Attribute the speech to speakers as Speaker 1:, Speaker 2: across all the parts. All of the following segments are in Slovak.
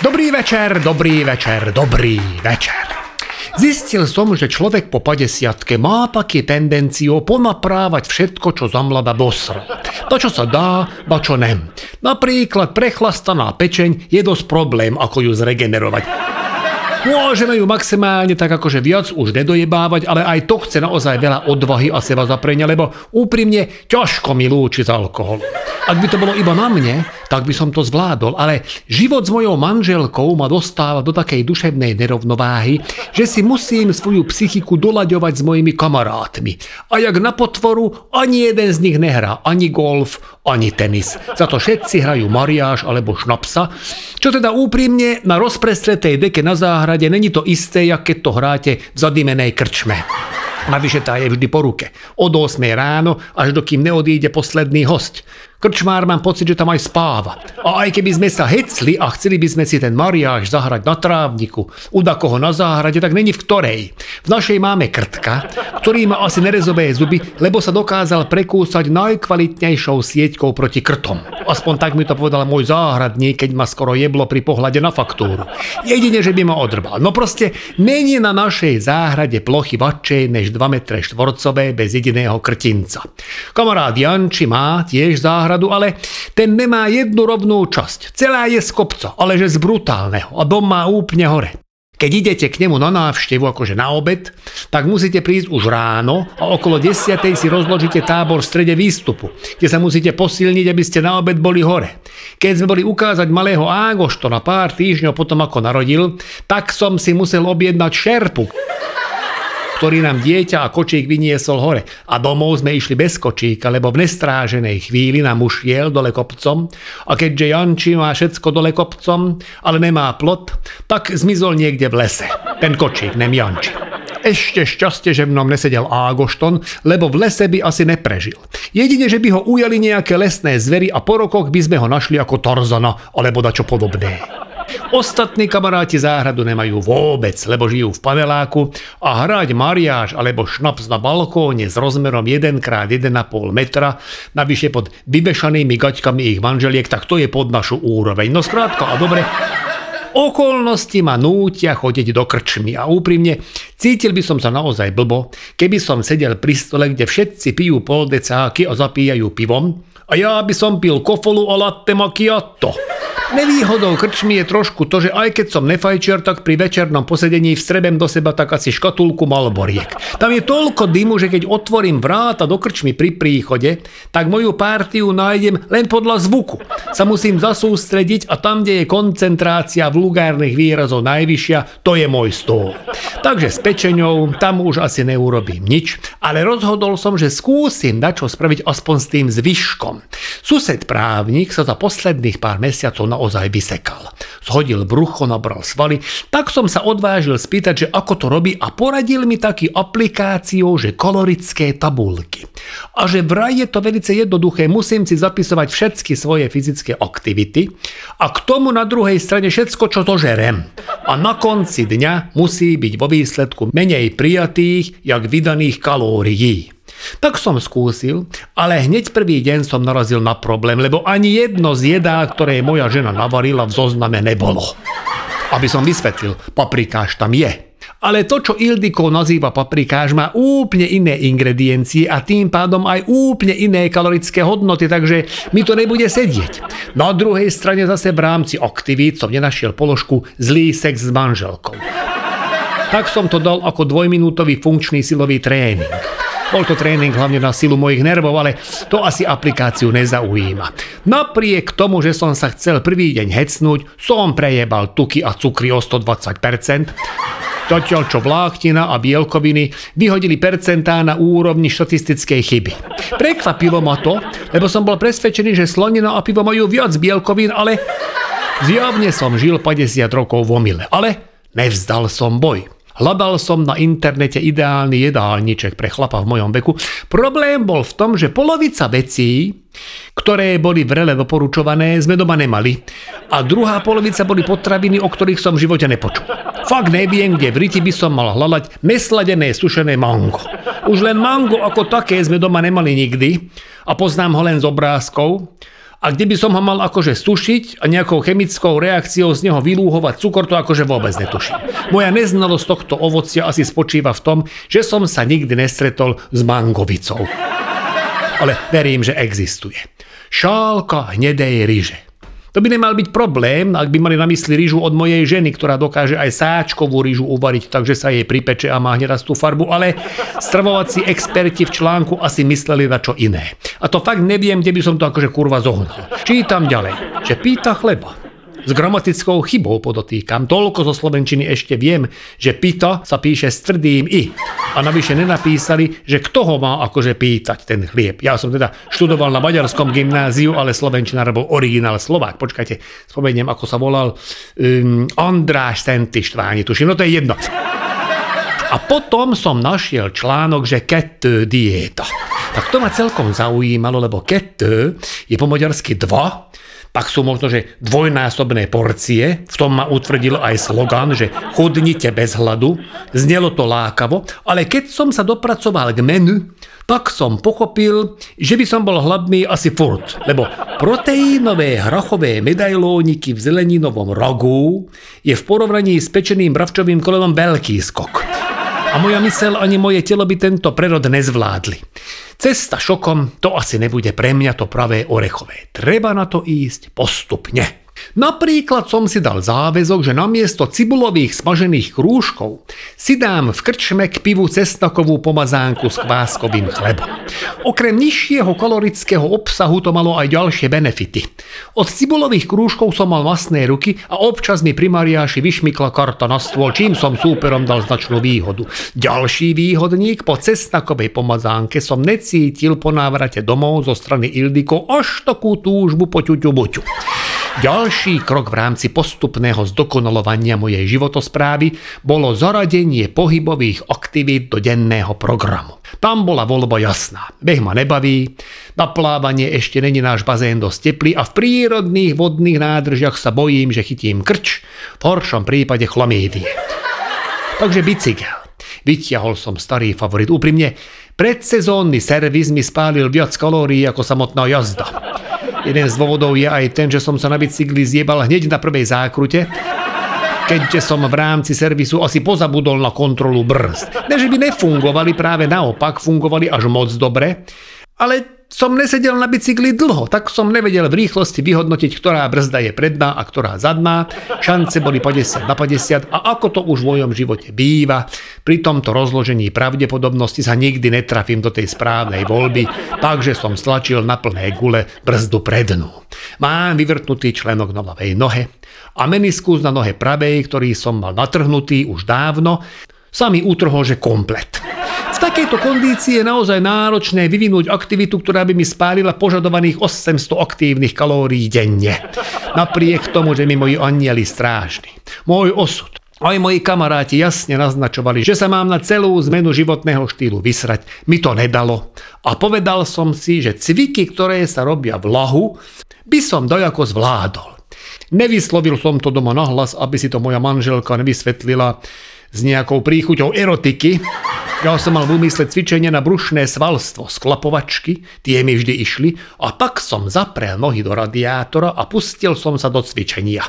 Speaker 1: Dobrý večer, dobrý večer, dobrý večer. Zistil som, že človek po 50 má také tendenciu ponaprávať všetko, čo za mlada dosra. To, čo sa dá, ba čo nem. Napríklad prechlastaná pečeň je dosť problém, ako ju zregenerovať. Môžeme ju maximálne tak akože viac už nedojebávať, ale aj to chce naozaj veľa odvahy a seba zaprenia, lebo úprimne ťažko mi lúči z alkoholu. Ak by to bolo iba na mne, tak by som to zvládol, ale život s mojou manželkou ma dostáva do takej duševnej nerovnováhy, že si musím svoju psychiku dolaďovať s mojimi kamarátmi. A jak na potvoru, ani jeden z nich nehrá ani golf, ani tenis. Za to všetci hrajú mariáž alebo šnapsa, čo teda úprimne na rozprestretej deke na záhrade není to isté, jak keď to hráte v zadimenej krčme. Navyše tá je vždy po ruke. Od 8 ráno až dokým neodíde posledný host. Krčmár mám pocit, že tam aj spáva. A aj keby sme sa hecli a chceli by sme si ten mariáž zahrať na trávniku, u koho na záhrade, tak není v ktorej. V našej máme krtka, ktorý má asi nerezové zuby, lebo sa dokázal prekúsať najkvalitnejšou sieťkou proti krtom. Aspoň tak mi to povedal môj záhradník, keď ma skoro jeblo pri pohľade na faktúru. Jedine, že by ma odrbal. No proste není na našej záhrade plochy vačej než 2 m štvorcové bez jediného krtinca. Kamarát Janči má tiež záhrad záhradu, ale ten nemá jednu rovnú časť. Celá je z kopca, ale že z brutálneho a dom má úplne hore. Keď idete k nemu na návštevu, akože na obed, tak musíte prísť už ráno a okolo 10. si rozložíte tábor v strede výstupu, kde sa musíte posilniť, aby ste na obed boli hore. Keď sme boli ukázať malého Ágošto na pár týždňov potom, ako narodil, tak som si musel objednať šerpu ktorý nám dieťa a kočík vyniesol hore. A domov sme išli bez kočíka, lebo v nestráženej chvíli nám už šiel dole kopcom a keďže Janči má všetko dole kopcom, ale nemá plot, tak zmizol niekde v lese. Ten kočík, nem Janči. Ešte šťastie, že mnom nesedel Ágošton, lebo v lese by asi neprežil. Jedine, že by ho ujali nejaké lesné zvery a po rokoch by sme ho našli ako Tarzana alebo dačo podobné. Ostatní kamaráti záhradu nemajú vôbec, lebo žijú v paneláku a hrať mariáž alebo šnaps na balkóne s rozmerom 1x1,5 metra, navyše pod vybešanými gaťkami ich manželiek, tak to je pod našu úroveň. No skrátka a dobre, Okolnosti ma nútia chodiť do krčmy a úprimne cítil by som sa naozaj blbo, keby som sedel pri stole, kde všetci pijú poldecáky a zapíjajú pivom a ja by som pil kofolu a latte macchiato. Nevýhodou krčmy je trošku to, že aj keď som nefajčiar, tak pri večernom posedení vstrebem do seba tak asi škatulku malboriek. Tam je toľko dymu, že keď otvorím vráta do krčmy pri príchode, tak moju partiu nájdem len podľa zvuku. Sa musím zasústrediť a tam, kde je koncentrácia vulgárnych výrazov najvyššia, to je môj stôl. Takže s pečeňou tam už asi neurobím nič, ale rozhodol som, že skúsim čo spraviť aspoň s tým zvyškom. Sused právnik sa za posledných pár mesiacov na naozaj vysekal. Zhodil brucho, nabral svaly, tak som sa odvážil spýtať, že ako to robí a poradil mi taký aplikáciou, že kolorické tabulky. A že vraj je to veľmi jednoduché, musím si zapisovať všetky svoje fyzické aktivity a k tomu na druhej strane všetko, čo to žerem. A na konci dňa musí byť vo výsledku menej prijatých, jak vydaných kalórií. Tak som skúsil, ale hneď prvý deň som narazil na problém, lebo ani jedno z jedá, ktoré moja žena navarila v zozname nebolo. Aby som vysvetlil, paprikáš tam je. Ale to, čo Ildiko nazýva paprikáš, má úplne iné ingrediencie a tým pádom aj úplne iné kalorické hodnoty, takže mi to nebude sedieť. Na druhej strane zase v rámci aktivít som nenašiel položku zlý sex s manželkou. Tak som to dal ako dvojminútový funkčný silový tréning. Bol to tréning hlavne na silu mojich nervov, ale to asi aplikáciu nezaujíma. Napriek tomu, že som sa chcel prvý deň hecnúť, som prejebal tuky a cukry o 120%. Zatiaľ čo vláknina a bielkoviny vyhodili percentá na úrovni štatistickej chyby. Prekvapilo ma to, lebo som bol presvedčený, že slonina a pivo majú viac bielkovín, ale zjavne som žil 50 rokov v omyle. Ale nevzdal som boj. Hľadal som na internete ideálny jedálniček pre chlapa v mojom veku. Problém bol v tom, že polovica vecí, ktoré boli vrele doporučované, sme doma nemali. A druhá polovica boli potraviny, o ktorých som v živote nepočul. Fakt neviem, kde v riti by som mal hľadať nesladené sušené mango. Už len mango ako také sme doma nemali nikdy a poznám ho len z obrázkov A kde by som ho mal akože sušiť a nejakou chemickou reakciou z neho vylúhovať cukor, to akože vôbec netuším. Moja neznalosť tohto ovocia asi spočíva v tom, že som sa nikdy nestretol s mangovicou. Ale verím, že existuje. Šálka hnedej ryže. To by nemal byť problém, ak by mali na mysli rýžu od mojej ženy, ktorá dokáže aj sáčkovú rýžu uvariť, takže sa jej pripeče a má hnedastú farbu, ale stravovací experti v článku asi mysleli na čo iné. A to fakt neviem, kde by som to akože kurva zohnal. Čítam ďalej, že pýta chleba. S gramatickou chybou podotýkam, toľko zo Slovenčiny ešte viem, že pita sa píše s tvrdým i. A navyše nenapísali, že kto ho má akože pýtať ten chlieb. Ja som teda študoval na maďarskom gymnáziu, ale Slovenčina bol originál Slovák. Počkajte, spomeniem, ako sa volal um, Andráš Szentištváni, tuším, no to je jedno. A potom som našiel článok, že kettő dieta. Tak to ma celkom zaujímalo, lebo kettő je po maďarsky dva pak sú možno, že dvojnásobné porcie, v tom ma utvrdil aj slogan, že chudnite bez hladu, znelo to lákavo, ale keď som sa dopracoval k menu, tak som pochopil, že by som bol hladný asi furt, lebo proteínové hrachové medailóniky v zeleninovom rogu je v porovnaní s pečeným bravčovým kolenom veľký skok. A moja mysel ani moje telo by tento prerod nezvládli. Cesta šokom to asi nebude pre mňa to pravé orechové. Treba na to ísť postupne. Napríklad som si dal záväzok, že namiesto cibulových smažených krúžkov si dám v krčme k pivu cestakovú pomazánku s kváskovým chlebom. Okrem nižšieho kalorického obsahu to malo aj ďalšie benefity. Od cibulových krúžkov som mal masné ruky a občas mi pri Mariáši vyšmykla karta na stôl, čím som súperom dal značnú výhodu. Ďalší výhodník po cestakovej pomazánke som necítil po návrate domov zo strany Ildiko až takú túžbu po ťuťu buťu. Ďalší krok v rámci postupného zdokonalovania mojej životosprávy bolo zaradenie pohybových aktivít do denného programu. Tam bola voľba jasná. Beh ma nebaví, na plávanie ešte není náš bazén dosť teplý a v prírodných vodných nádržiach sa bojím, že chytím krč, v horšom prípade chlamídie. Takže bicykel. Vytiahol som starý favorit. Úprimne, predsezónny servis mi spálil viac kalórií ako samotná jazda. Jeden z dôvodov je aj ten, že som sa na bicykli zjebal hneď na prvej zákrute, keďže som v rámci servisu asi pozabudol na kontrolu brzd. Ne, že by nefungovali, práve naopak, fungovali až moc dobre, ale som nesedel na bicykli dlho, tak som nevedel v rýchlosti vyhodnotiť, ktorá brzda je predná a ktorá zadná. Šance boli 50 na 50 a ako to už v mojom živote býva, pri tomto rozložení pravdepodobnosti sa nikdy netrafím do tej správnej voľby, takže som stlačil na plné gule brzdu prednú. Mám vyvrtnutý členok na ľavej nohe a meniskus na nohe pravej, ktorý som mal natrhnutý už dávno, sa mi utrhol, že komplet takejto kondícii je naozaj náročné vyvinúť aktivitu, ktorá by mi spálila požadovaných 800 aktívnych kalórií denne. Napriek tomu, že mi moji anieli strážni. Môj osud. Aj moji kamaráti jasne naznačovali, že sa mám na celú zmenu životného štýlu vysrať. Mi to nedalo. A povedal som si, že cviky, ktoré sa robia v lahu, by som dojako zvládol. Nevyslovil som to doma nahlas, aby si to moja manželka nevysvetlila s nejakou príchuťou erotiky, ja som mal v úmysle cvičenie na brušné svalstvo z klapovačky, tie mi vždy išli, a pak som zaprel nohy do radiátora a pustil som sa do cvičenia.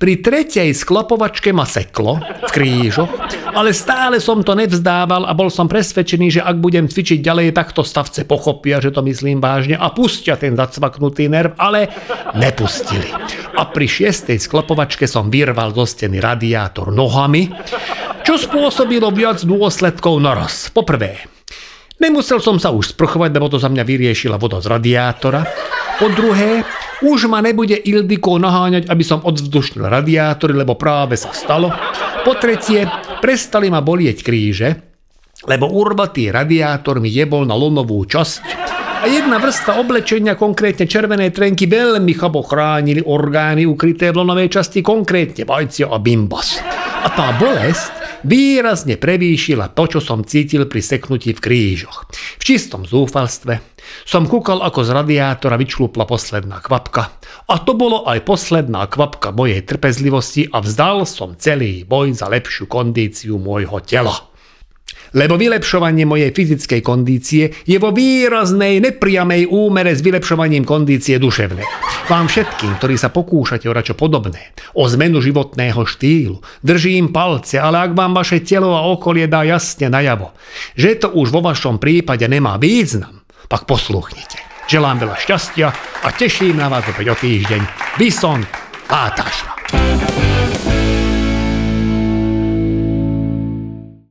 Speaker 1: Pri tretej sklapovačke ma seklo v krížo, ale stále som to nevzdával a bol som presvedčený, že ak budem cvičiť ďalej, tak to stavce pochopia, že to myslím vážne a pustia ten zacvaknutý nerv, ale nepustili. A pri šiestej sklapovačke som vyrval do steny radiátor nohami, čo spôsobilo viac dôsledkov naraz. Poprvé, nemusel som sa už sprchovať, lebo to za mňa vyriešila voda z radiátora. Po druhé, už ma nebude Ildiko naháňať, aby som odzvzdušnil radiátory, lebo práve sa stalo. Po tretie, prestali ma bolieť kríže, lebo urbatý radiátor mi jebol na lonovú časť a jedna vrstva oblečenia, konkrétne červené trenky, veľmi chabo chránili orgány ukryté v lonovej časti, konkrétne vajcia a bimbas. A tá bolesť výrazne prevýšila to, čo som cítil pri seknutí v krížoch. V čistom zúfalstve som kúkal, ako z radiátora vyčlúpla posledná kvapka. A to bolo aj posledná kvapka mojej trpezlivosti a vzdal som celý boj za lepšiu kondíciu môjho tela. Lebo vylepšovanie mojej fyzickej kondície je vo výraznej nepriamej úmere s vylepšovaním kondície duševnej. Vám všetkým, ktorí sa pokúšate o račo podobné, o zmenu životného štýlu, držím palce, ale ak vám vaše telo a okolie dá jasne najavo, že to už vo vašom prípade nemá význam, pak posluchnite. Želám veľa šťastia a teším na vás opäť o týždeň. Bison Látašra.